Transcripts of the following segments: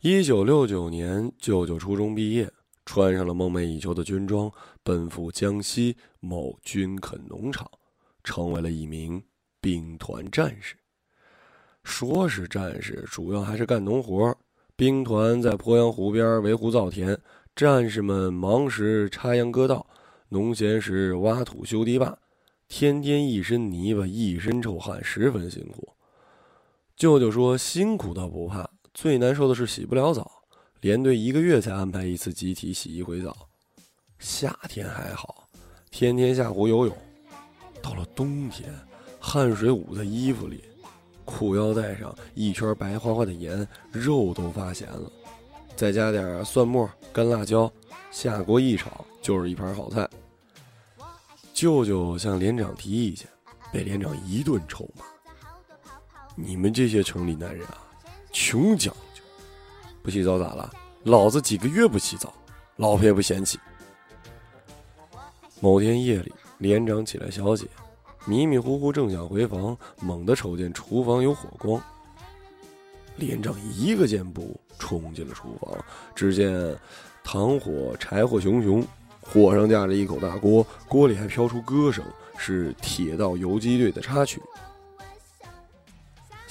一九六九年，舅舅初中毕业，穿上了梦寐以求的军装，奔赴江西某军垦农场，成为了一名兵团战士。说是战士，主要还是干农活。兵团在鄱阳湖边围湖造田，战士们忙时插秧割稻，农闲时挖土修堤坝，天天一身泥巴，一身臭汗，十分辛苦。舅舅说：“辛苦倒不怕。”最难受的是洗不了澡，连队一个月才安排一次集体洗一回澡。夏天还好，天天下湖游泳。到了冬天，汗水捂在衣服里，裤腰带上一圈白花花的盐，肉都发咸了。再加点蒜末、干辣椒，下锅一炒就是一盘好菜。舅舅向连长提意见，被连长一顿臭骂：“你们这些城里男人啊！”穷讲究，不洗澡咋了？老子几个月不洗澡，老婆也不嫌弃。某天夜里，连长起来小解，迷迷糊糊正想回房，猛地瞅见厨房有火光。连长一个箭步冲进了厨房，只见堂火柴火熊熊，火上架着一口大锅，锅里还飘出歌声，是铁道游击队的插曲。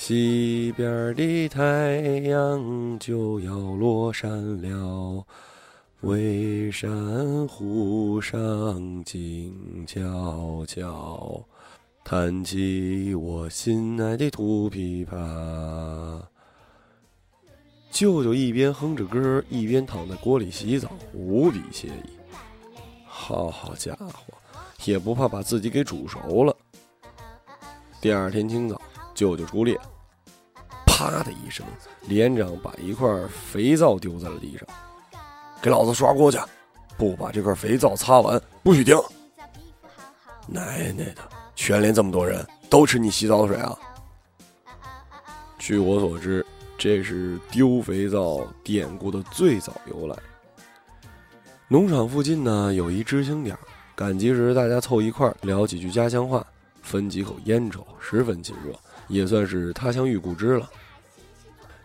西边的太阳就要落山了，巍山湖上静悄悄，弹起我心爱的土琵琶。舅舅一边哼着歌，一边躺在锅里洗澡，无比惬意。好好家伙，也不怕把自己给煮熟了。第二天清早。舅舅出列，啪的一声，连长把一块肥皂丢在了地上，给老子刷锅去！不把这块肥皂擦完，不许停！奶奶的，全连这么多人都吃你洗澡水啊！据我所知，这是丢肥皂典故的最早由来。农场附近呢，有一知青点赶集时大家凑一块聊几句家乡话，分几口烟抽，十分亲热。也算是他乡遇故知了。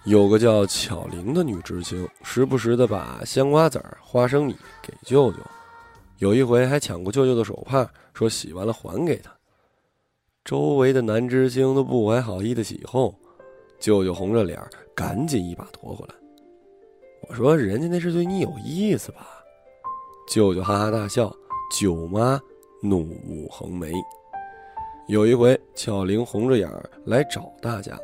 有个叫巧玲的女知青，时不时的把香瓜子儿、花生米给舅舅。有一回还抢过舅舅的手帕，说洗完了还给他。周围的男知青都不怀好意的起哄，舅舅红着脸，赶紧一把夺回来。我说：“人家那是对你有意思吧？”舅舅哈哈大笑，舅妈怒目横眉。有一回，巧玲红着眼来找大家。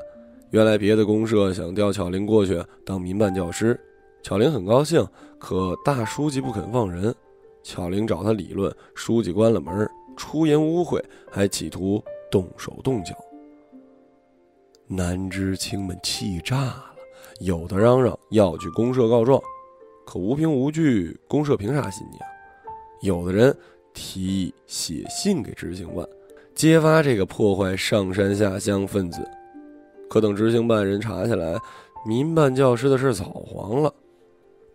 原来别的公社想调巧玲过去当民办教师，巧玲很高兴，可大书记不肯放人。巧玲找他理论，书记关了门，出言污秽，还企图动手动脚。男知青们气炸了，有的嚷嚷要去公社告状，可无凭无据，公社凭啥信你啊？有的人提议写信给执行办。揭发这个破坏上山下乡分子，可等执行办人查起来，民办教师的事早黄了，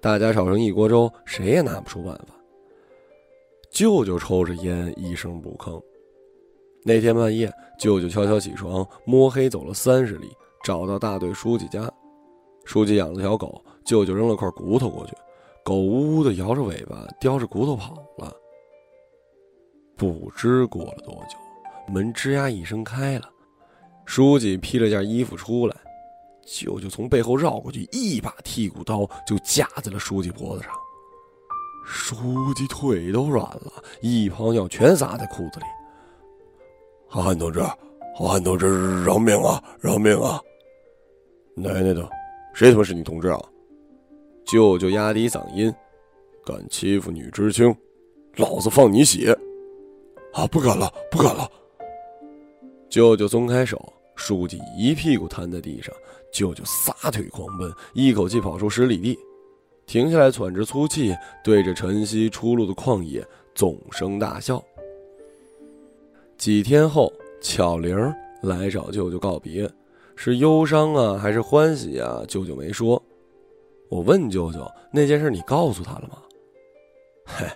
大家吵成一锅粥，谁也拿不出办法。舅舅抽着烟，一声不吭。那天半夜，舅舅悄悄起床，摸黑走了三十里，找到大队书记家。书记养了条狗，舅舅扔了块骨头过去，狗呜呜的摇着尾巴，叼着骨头跑了。不知过了多久。门吱呀一声开了，书记披了件衣服出来，舅舅从背后绕过去，一把剔骨刀就架在了书记脖子上。书记腿都软了，一泡尿全撒在裤子里。好汉同志，好汉同志，饶命啊，饶命啊！奶奶的，谁他妈是你同志啊？舅舅压低嗓音，敢欺负女知青，老子放你血！啊，不敢了，不敢了。舅舅松开手，书记一屁股瘫在地上。舅舅撒腿狂奔，一口气跑出十里地，停下来喘着粗气，对着晨曦出露的旷野纵声大笑。几天后，巧玲来找舅舅告别，是忧伤啊，还是欢喜啊？舅舅没说。我问舅舅：“那件事你告诉他了吗？”嘿，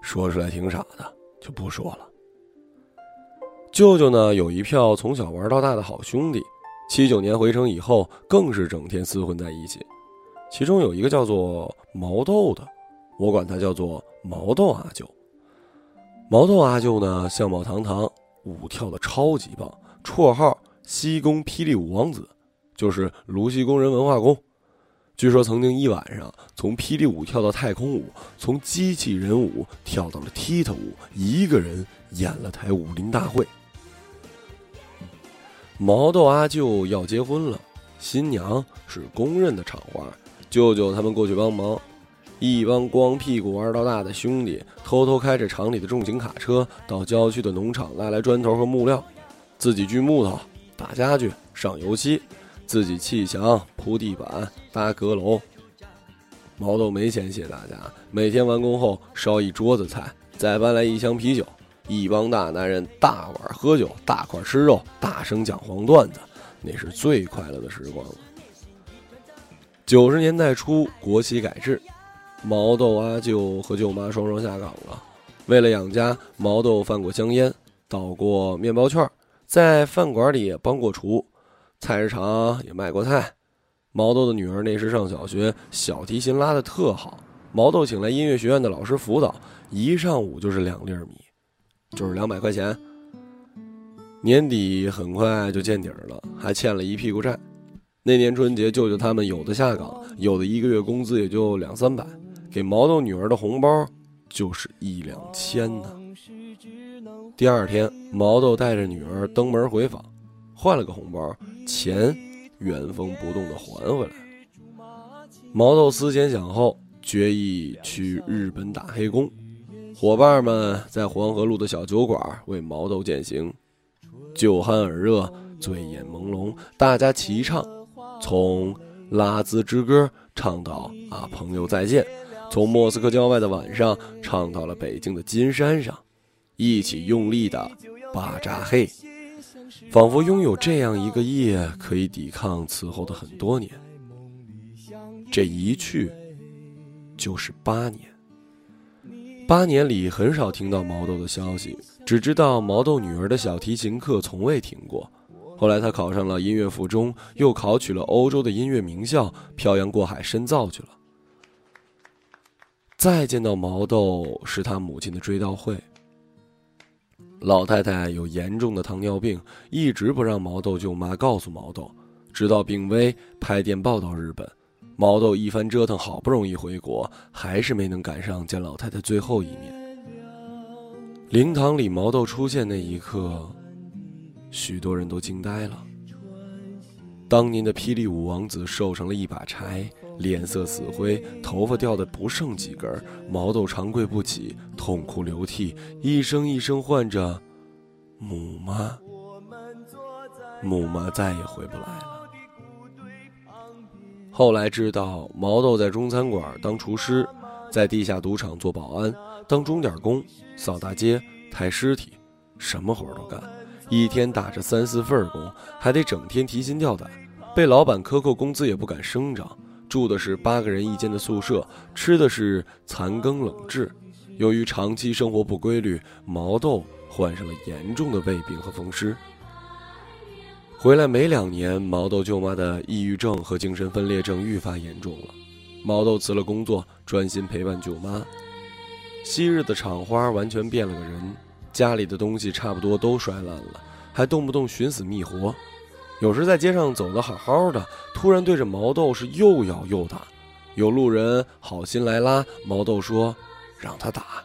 说出来挺傻的，就不说了。舅舅呢，有一票从小玩到大的好兄弟，七九年回城以后，更是整天厮混在一起。其中有一个叫做毛豆的，我管他叫做毛豆阿舅。毛豆阿舅呢，相貌堂堂，舞跳的超级棒，绰号西宫霹雳舞王子，就是卢西工人文化宫。据说曾经一晚上从霹雳舞跳到太空舞，从机器人舞跳到了踢踏舞，一个人演了台武林大会。毛豆阿舅要结婚了，新娘是公认的厂花，舅舅他们过去帮忙，一帮光屁股玩到大的兄弟偷偷开着厂里的重型卡车到郊区的农场拉来砖头和木料，自己锯木头、打家具、上油漆。自己砌墙、铺地板、搭阁楼。毛豆没钱谢大家，每天完工后烧一桌子菜，再搬来一箱啤酒，一帮大男人大碗喝酒，大块吃肉，大声讲黄段子，那是最快乐的时光了。九十年代初，国企改制，毛豆阿舅和舅妈双双下岗了。为了养家，毛豆贩过香烟，倒过面包券，在饭馆里也帮过厨。菜市场也卖过菜，毛豆的女儿那时上小学，小提琴拉的特好。毛豆请来音乐学院的老师辅导，一上午就是两粒米，就是两百块钱。年底很快就见底了，还欠了一屁股债。那年春节，舅舅他们有的下岗，有的一个月工资也就两三百，给毛豆女儿的红包就是一两千呢。第二天，毛豆带着女儿登门回访。换了个红包，钱原封不动的还回来。毛豆思前想后，决意去日本打黑工。伙伴们在黄河路的小酒馆为毛豆践行，酒酣耳热，醉眼朦胧，大家齐唱，从《拉兹之歌》唱到《啊朋友再见》，从莫斯科郊外的晚上唱到了北京的金山上，一起用力的巴扎嘿。仿佛拥有这样一个夜，可以抵抗此后的很多年。这一去，就是八年。八年里很少听到毛豆的消息，只知道毛豆女儿的小提琴课从未停过。后来他考上了音乐附中，又考取了欧洲的音乐名校，漂洋过海深造去了。再见到毛豆，是他母亲的追悼会。老太太有严重的糖尿病，一直不让毛豆舅妈告诉毛豆，直到病危，拍电报到日本。毛豆一番折腾，好不容易回国，还是没能赶上见老太太最后一面。灵堂里，毛豆出现那一刻，许多人都惊呆了。当年的霹雳舞王子瘦成了一把柴。脸色死灰，头发掉的不剩几根，毛豆长跪不起，痛哭流涕，一声一声唤着“母妈”。母妈再也回不来了。后来知道，毛豆在中餐馆当厨师，在地下赌场做保安，当钟点工，扫大街，抬尸体，什么活都干，一天打着三四份工，还得整天提心吊胆，被老板克扣工资也不敢声张。住的是八个人一间的宿舍，吃的是残羹冷炙。由于长期生活不规律，毛豆患上了严重的胃病和风湿。回来没两年，毛豆舅妈的抑郁症和精神分裂症愈发严重了。毛豆辞了工作，专心陪伴舅妈。昔日的厂花完全变了个人，家里的东西差不多都摔烂了，还动不动寻死觅活。有时在街上走得好好的，突然对着毛豆是又咬又打。有路人好心来拉，毛豆说：“让他打。”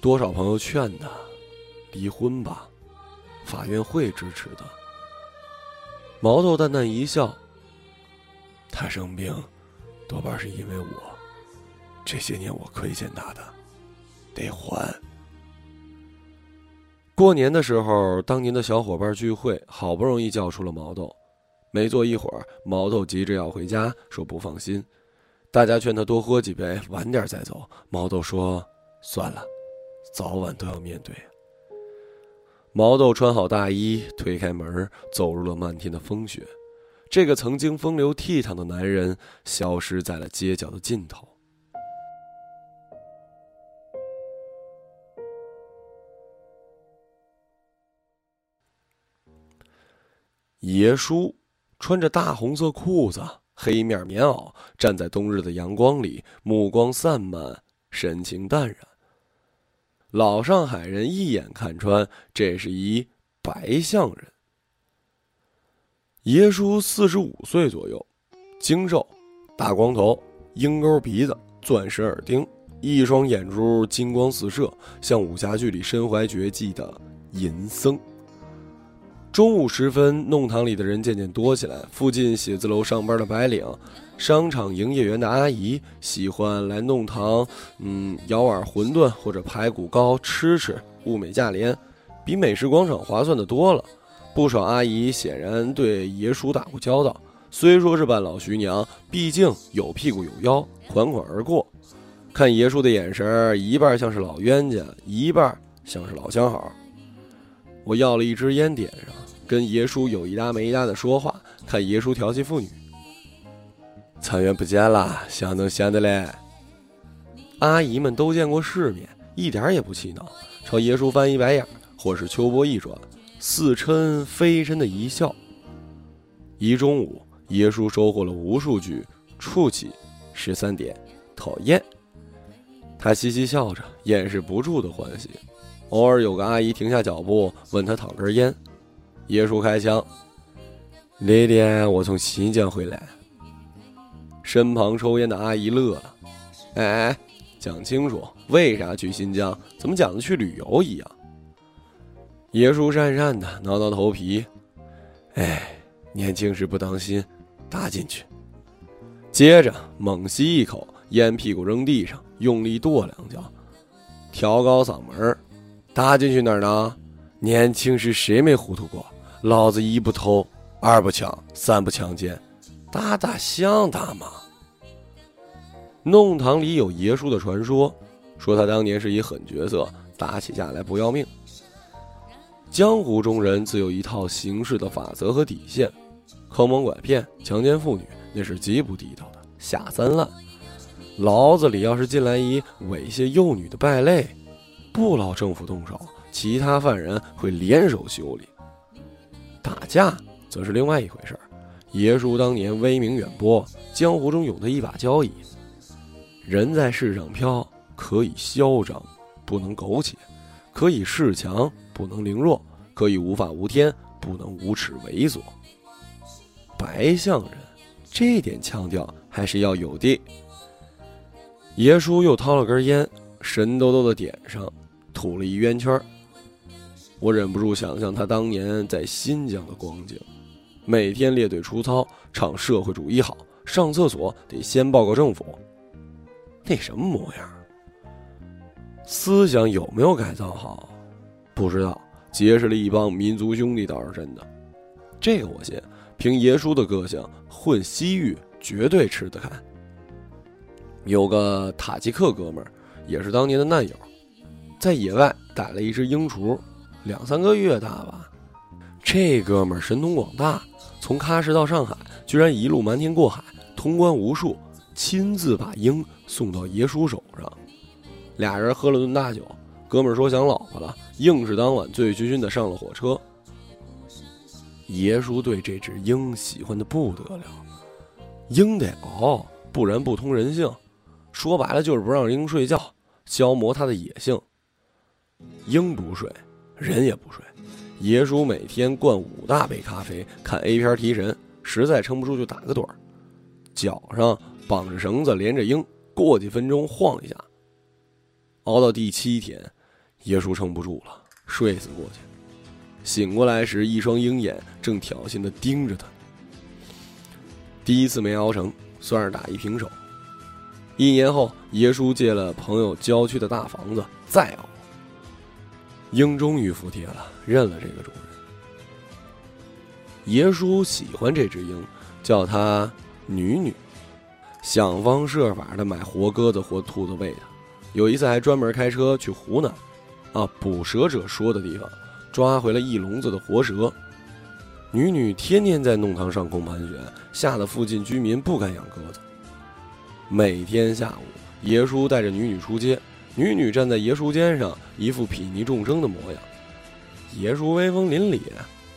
多少朋友劝他离婚吧，法院会支持的。毛豆淡淡一笑：“他生病，多半是因为我。这些年我亏欠他的，得还。”过年的时候，当年的小伙伴聚会，好不容易叫出了毛豆。没坐一会儿，毛豆急着要回家，说不放心。大家劝他多喝几杯，晚点再走。毛豆说：“算了，早晚都要面对。”毛豆穿好大衣，推开门，走入了漫天的风雪。这个曾经风流倜傥的男人，消失在了街角的尽头。爷叔穿着大红色裤子，黑面棉袄，站在冬日的阳光里，目光散漫，神情淡然。老上海人一眼看穿，这是一白象人。爷叔四十五岁左右，精瘦，大光头，鹰钩鼻子，钻石耳钉，一双眼珠金光四射，像武侠剧里身怀绝技的银僧。中午时分，弄堂里的人渐渐多起来。附近写字楼上班的白领，商场营业员的阿姨，喜欢来弄堂，嗯，舀碗馄饨或者排骨糕吃吃，物美价廉，比美食广场划算的多了。不少阿姨显然对爷叔打过交道，虽说是半老徐娘，毕竟有屁股有腰，款款而过。看爷叔的眼神，一半像是老冤家，一半像是老相好。我要了一支烟，点上。跟爷叔有一搭没一搭的说话，看爷叔调戏妇女。残垣不见了，想能闲的嘞。阿姨们都见过世面，一点也不气恼，朝爷叔翻一白眼，或是秋波一转，似嗔非嗔的一笑。一中午，爷叔收获了无数句“触起”，十三点，讨厌。他嘻嘻笑着，掩饰不住的欢喜。偶尔有个阿姨停下脚步，问他讨根烟。爷叔开枪。那天我从新疆回来，身旁抽烟的阿姨乐了。哎哎，讲清楚，为啥去新疆？怎么讲的去旅游一样？爷叔讪讪的挠挠头皮。哎，年轻时不当心，搭进去。接着猛吸一口烟，屁股扔地上，用力跺两脚，调高嗓门搭进去哪儿呢？年轻时谁没糊涂过？老子一不偷，二不抢，三不强奸，打打像打吗？弄堂里有爷叔的传说，说他当年是一狠角色，打起架来不要命。江湖中人自有一套行事的法则和底线，坑蒙拐骗、强奸妇女那是极不地道的下三滥。牢子里要是进来一猥亵幼女的败类，不劳政府动手，其他犯人会联手修理。打架则是另外一回事儿。爷叔当年威名远播，江湖中有他一把交椅。人在世上飘，可以嚣张，不能苟且；可以恃强，不能凌弱；可以无法无天，不能无耻猥琐。白象人，这点腔调还是要有的。爷叔又掏了根烟，神叨叨的点上，吐了一圆圈儿。我忍不住想象他当年在新疆的光景，每天列队出操，唱社会主义好，上厕所得先报告政府。那什么模样？思想有没有改造好？不知道。结识了一帮民族兄弟倒是真的，这个我信。凭爷叔的个性，混西域绝对吃得开。有个塔吉克哥们儿，也是当年的难友，在野外逮了一只鹰雏。两三个月大吧，这哥们儿神通广大，从喀什到上海，居然一路瞒天过海，通关无数，亲自把鹰送到爷叔手上。俩人喝了顿大酒，哥们儿说想老婆了，硬是当晚醉醺醺的上了火车。爷叔对这只鹰喜欢的不得了，鹰得熬，不然不通人性。说白了就是不让鹰睡觉，消磨它的野性。鹰不睡。人也不睡，爷叔每天灌五大杯咖啡，看 A 片提神，实在撑不住就打个盹儿，脚上绑着绳子连着鹰，过几分钟晃一下。熬到第七天，爷叔撑不住了，睡死过去。醒过来时，一双鹰眼正挑衅的盯着他。第一次没熬成，算是打一平手。一年后，爷叔借了朋友郊区的大房子，再熬。鹰终于服帖了，认了这个主人。爷叔喜欢这只鹰，叫它“女女”，想方设法的买活鸽子、活兔子喂它。有一次还专门开车去湖南，啊，捕蛇者说的地方，抓回了一笼子的活蛇。女女天天在弄堂上空盘旋，吓得附近居民不敢养鸽子。每天下午，爷叔带着女女出街。女女站在爷叔肩上，一副睥睨众生的模样。爷叔威风凛凛，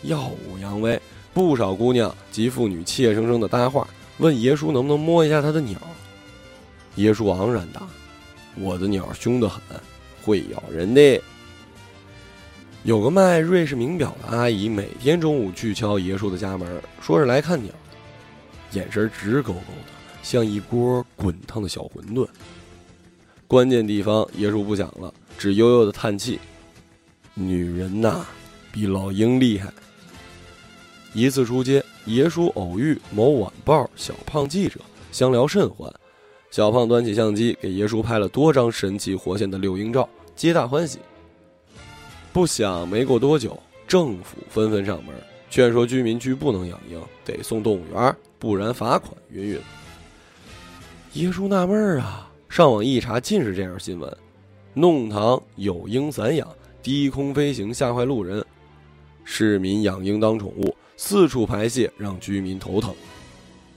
耀武扬威，不少姑娘及妇女怯生生的搭话，问爷叔能不能摸一下他的鸟。爷叔昂然答：“我的鸟凶得很，会咬人的。”有个卖瑞士名表的阿姨，每天中午去敲爷叔的家门，说是来看鸟，眼神直勾勾的，像一锅滚烫的小馄饨。关键地方爷叔不讲了，只悠悠的叹气：“女人呐，比老鹰厉害。”一次出街，爷叔偶遇某晚报小胖记者，相聊甚欢。小胖端起相机给爷叔拍了多张神奇活现的六鹰照，皆大欢喜。不想没过多久，政府纷纷上门，劝说居民区不能养鹰，得送动物园，不然罚款云云。爷叔纳闷儿啊，上网一查，尽是这样新闻：弄堂有鹰散养，低空飞行吓坏路人，市民养鹰当宠物。四处排泄让居民头疼，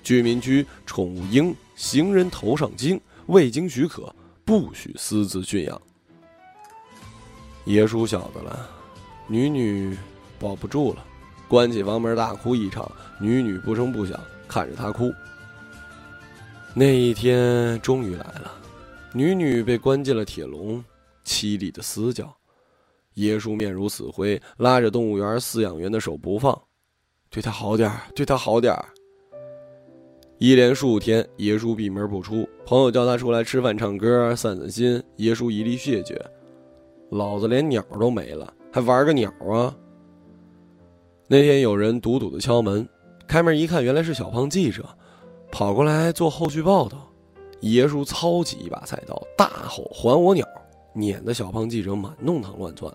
居民区宠物鹰行人头上经，未经许可不许私自驯养。爷叔晓得了，女女保不住了，关起房门大哭一场。女女不声不响看着他哭。那一天终于来了，女女被关进了铁笼，凄厉的嘶叫。耶稣面如死灰，拉着动物园饲养员的手不放。对他好点儿，对他好点儿。一连数天，耶稣闭门不出。朋友叫他出来吃饭、唱歌、散散心，耶稣一力谢绝：“老子连鸟都没了，还玩个鸟啊！”那天有人笃笃的敲门，开门一看，原来是小胖记者，跑过来做后续报道。耶稣操起一把菜刀，大吼：“还我鸟！”撵得小胖记者满弄堂乱窜。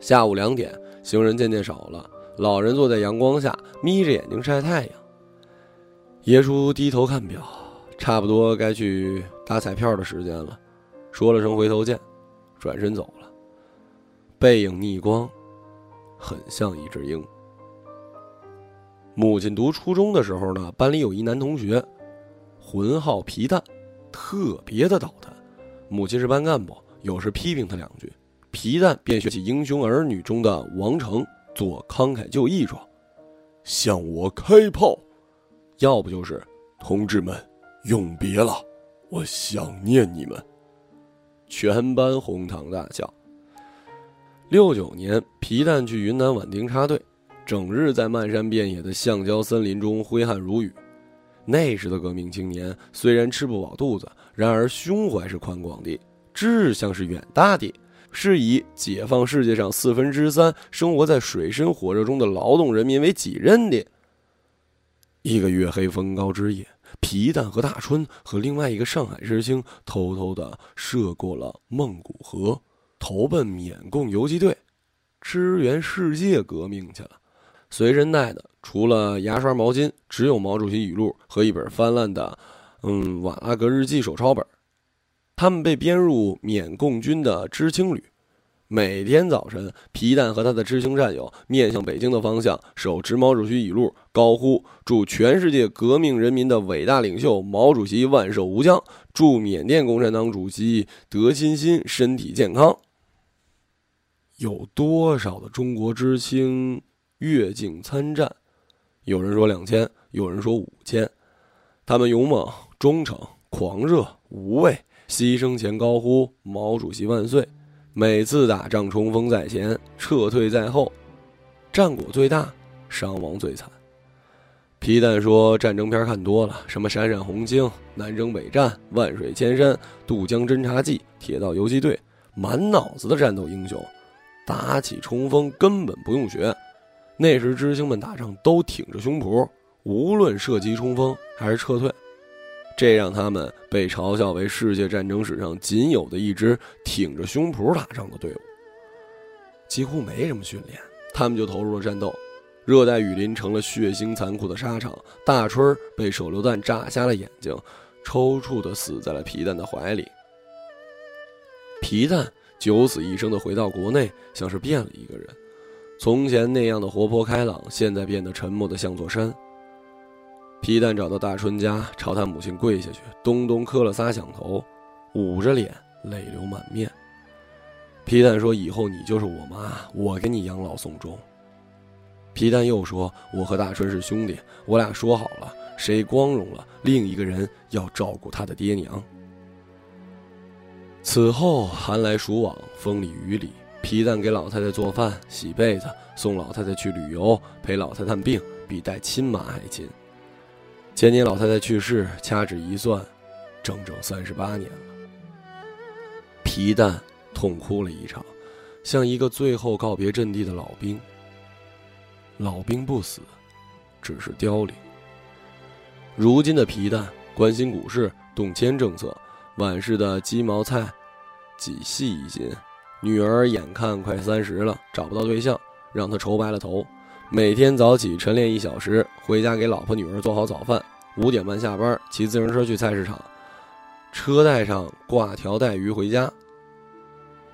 下午两点，行人渐渐少了。老人坐在阳光下，眯着眼睛晒太阳。耶稣低头看表，差不多该去打彩票的时间了，说了声回头见，转身走了。背影逆光，很像一只鹰。母亲读初中的时候呢，班里有一男同学，浑号皮蛋，特别的捣蛋。母亲是班干部，有时批评他两句，皮蛋便学起《英雄儿女》中的王成。做慷慨就义状，向我开炮，要不就是同志们永别了，我想念你们。全班哄堂大笑。六九年，皮蛋去云南畹町插队，整日在漫山遍野的橡胶森林中挥汗如雨。那时的革命青年虽然吃不饱肚子，然而胸怀是宽广的，志向是远大的。是以解放世界上四分之三生活在水深火热中的劳动人民为己任的。一个月黑风高之夜，皮蛋和大春和另外一个上海师兄偷偷的涉过了孟古河，投奔缅共游击队，支援世界革命去了。随身带的除了牙刷、毛巾，只有毛主席语录和一本翻烂的，嗯，瓦拉格日记手抄本。他们被编入缅共军的知青旅，每天早晨，皮蛋和他的知青战友面向北京的方向，手持毛主席语录，高呼“祝全世界革命人民的伟大领袖毛主席万寿无疆，祝缅甸共产党主席得心心，身体健康。”有多少的中国知青越境参战？有人说两千，有人说五千。他们勇猛、忠诚、狂热、无畏。牺牲前高呼“毛主席万岁”，每次打仗冲锋在前，撤退在后，战果最大，伤亡最惨。皮蛋说：“战争片看多了，什么闪闪红星、南征北战、万水千山、渡江侦察记、铁道游击队，满脑子的战斗英雄，打起冲锋根本不用学。那时知青们打仗都挺着胸脯，无论射击冲锋还是撤退。”这让他们被嘲笑为世界战争史上仅有的一支挺着胸脯打仗的队伍，几乎没什么训练，他们就投入了战斗。热带雨林成了血腥残酷的沙场，大春被手榴弹炸瞎了眼睛，抽搐的死在了皮蛋的怀里。皮蛋九死一生的回到国内，像是变了一个人，从前那样的活泼开朗，现在变得沉默的像座山。皮蛋找到大春家，朝他母亲跪下去，咚咚磕了仨响头，捂着脸，泪流满面。皮蛋说：“以后你就是我妈，我给你养老送终。”皮蛋又说：“我和大春是兄弟，我俩说好了，谁光荣了，另一个人要照顾他的爹娘。”此后寒来暑往，风里雨里，皮蛋给老太太做饭、洗被子，送老太太去旅游，陪老太太病，比带亲妈还亲。前年老太太去世，掐指一算，整整三十八年了。皮蛋痛哭了一场，像一个最后告别阵地的老兵。老兵不死，只是凋零。如今的皮蛋关心股市、动迁政策，晚市的鸡毛菜几细一斤。女儿眼看快三十了，找不到对象，让他愁白了头。每天早起晨练一小时，回家给老婆女儿做好早饭。五点半下班，骑自行车去菜市场，车带上挂条带鱼回家。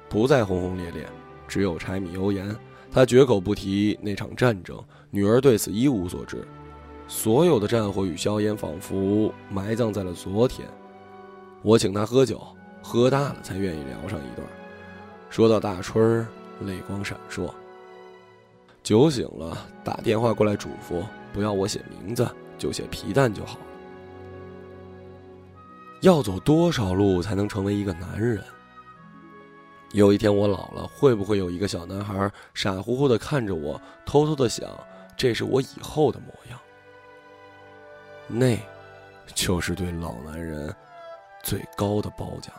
不再轰轰烈烈，只有柴米油盐。他绝口不提那场战争，女儿对此一无所知。所有的战火与硝烟仿佛埋葬在了昨天。我请他喝酒，喝大了才愿意聊上一段。说到大春，泪光闪烁。酒醒了，打电话过来嘱咐，不要我写名字，就写皮蛋就好了。要走多少路才能成为一个男人？有一天我老了，会不会有一个小男孩傻乎乎的看着我，偷偷的想，这是我以后的模样？那，就是对老男人最高的褒奖。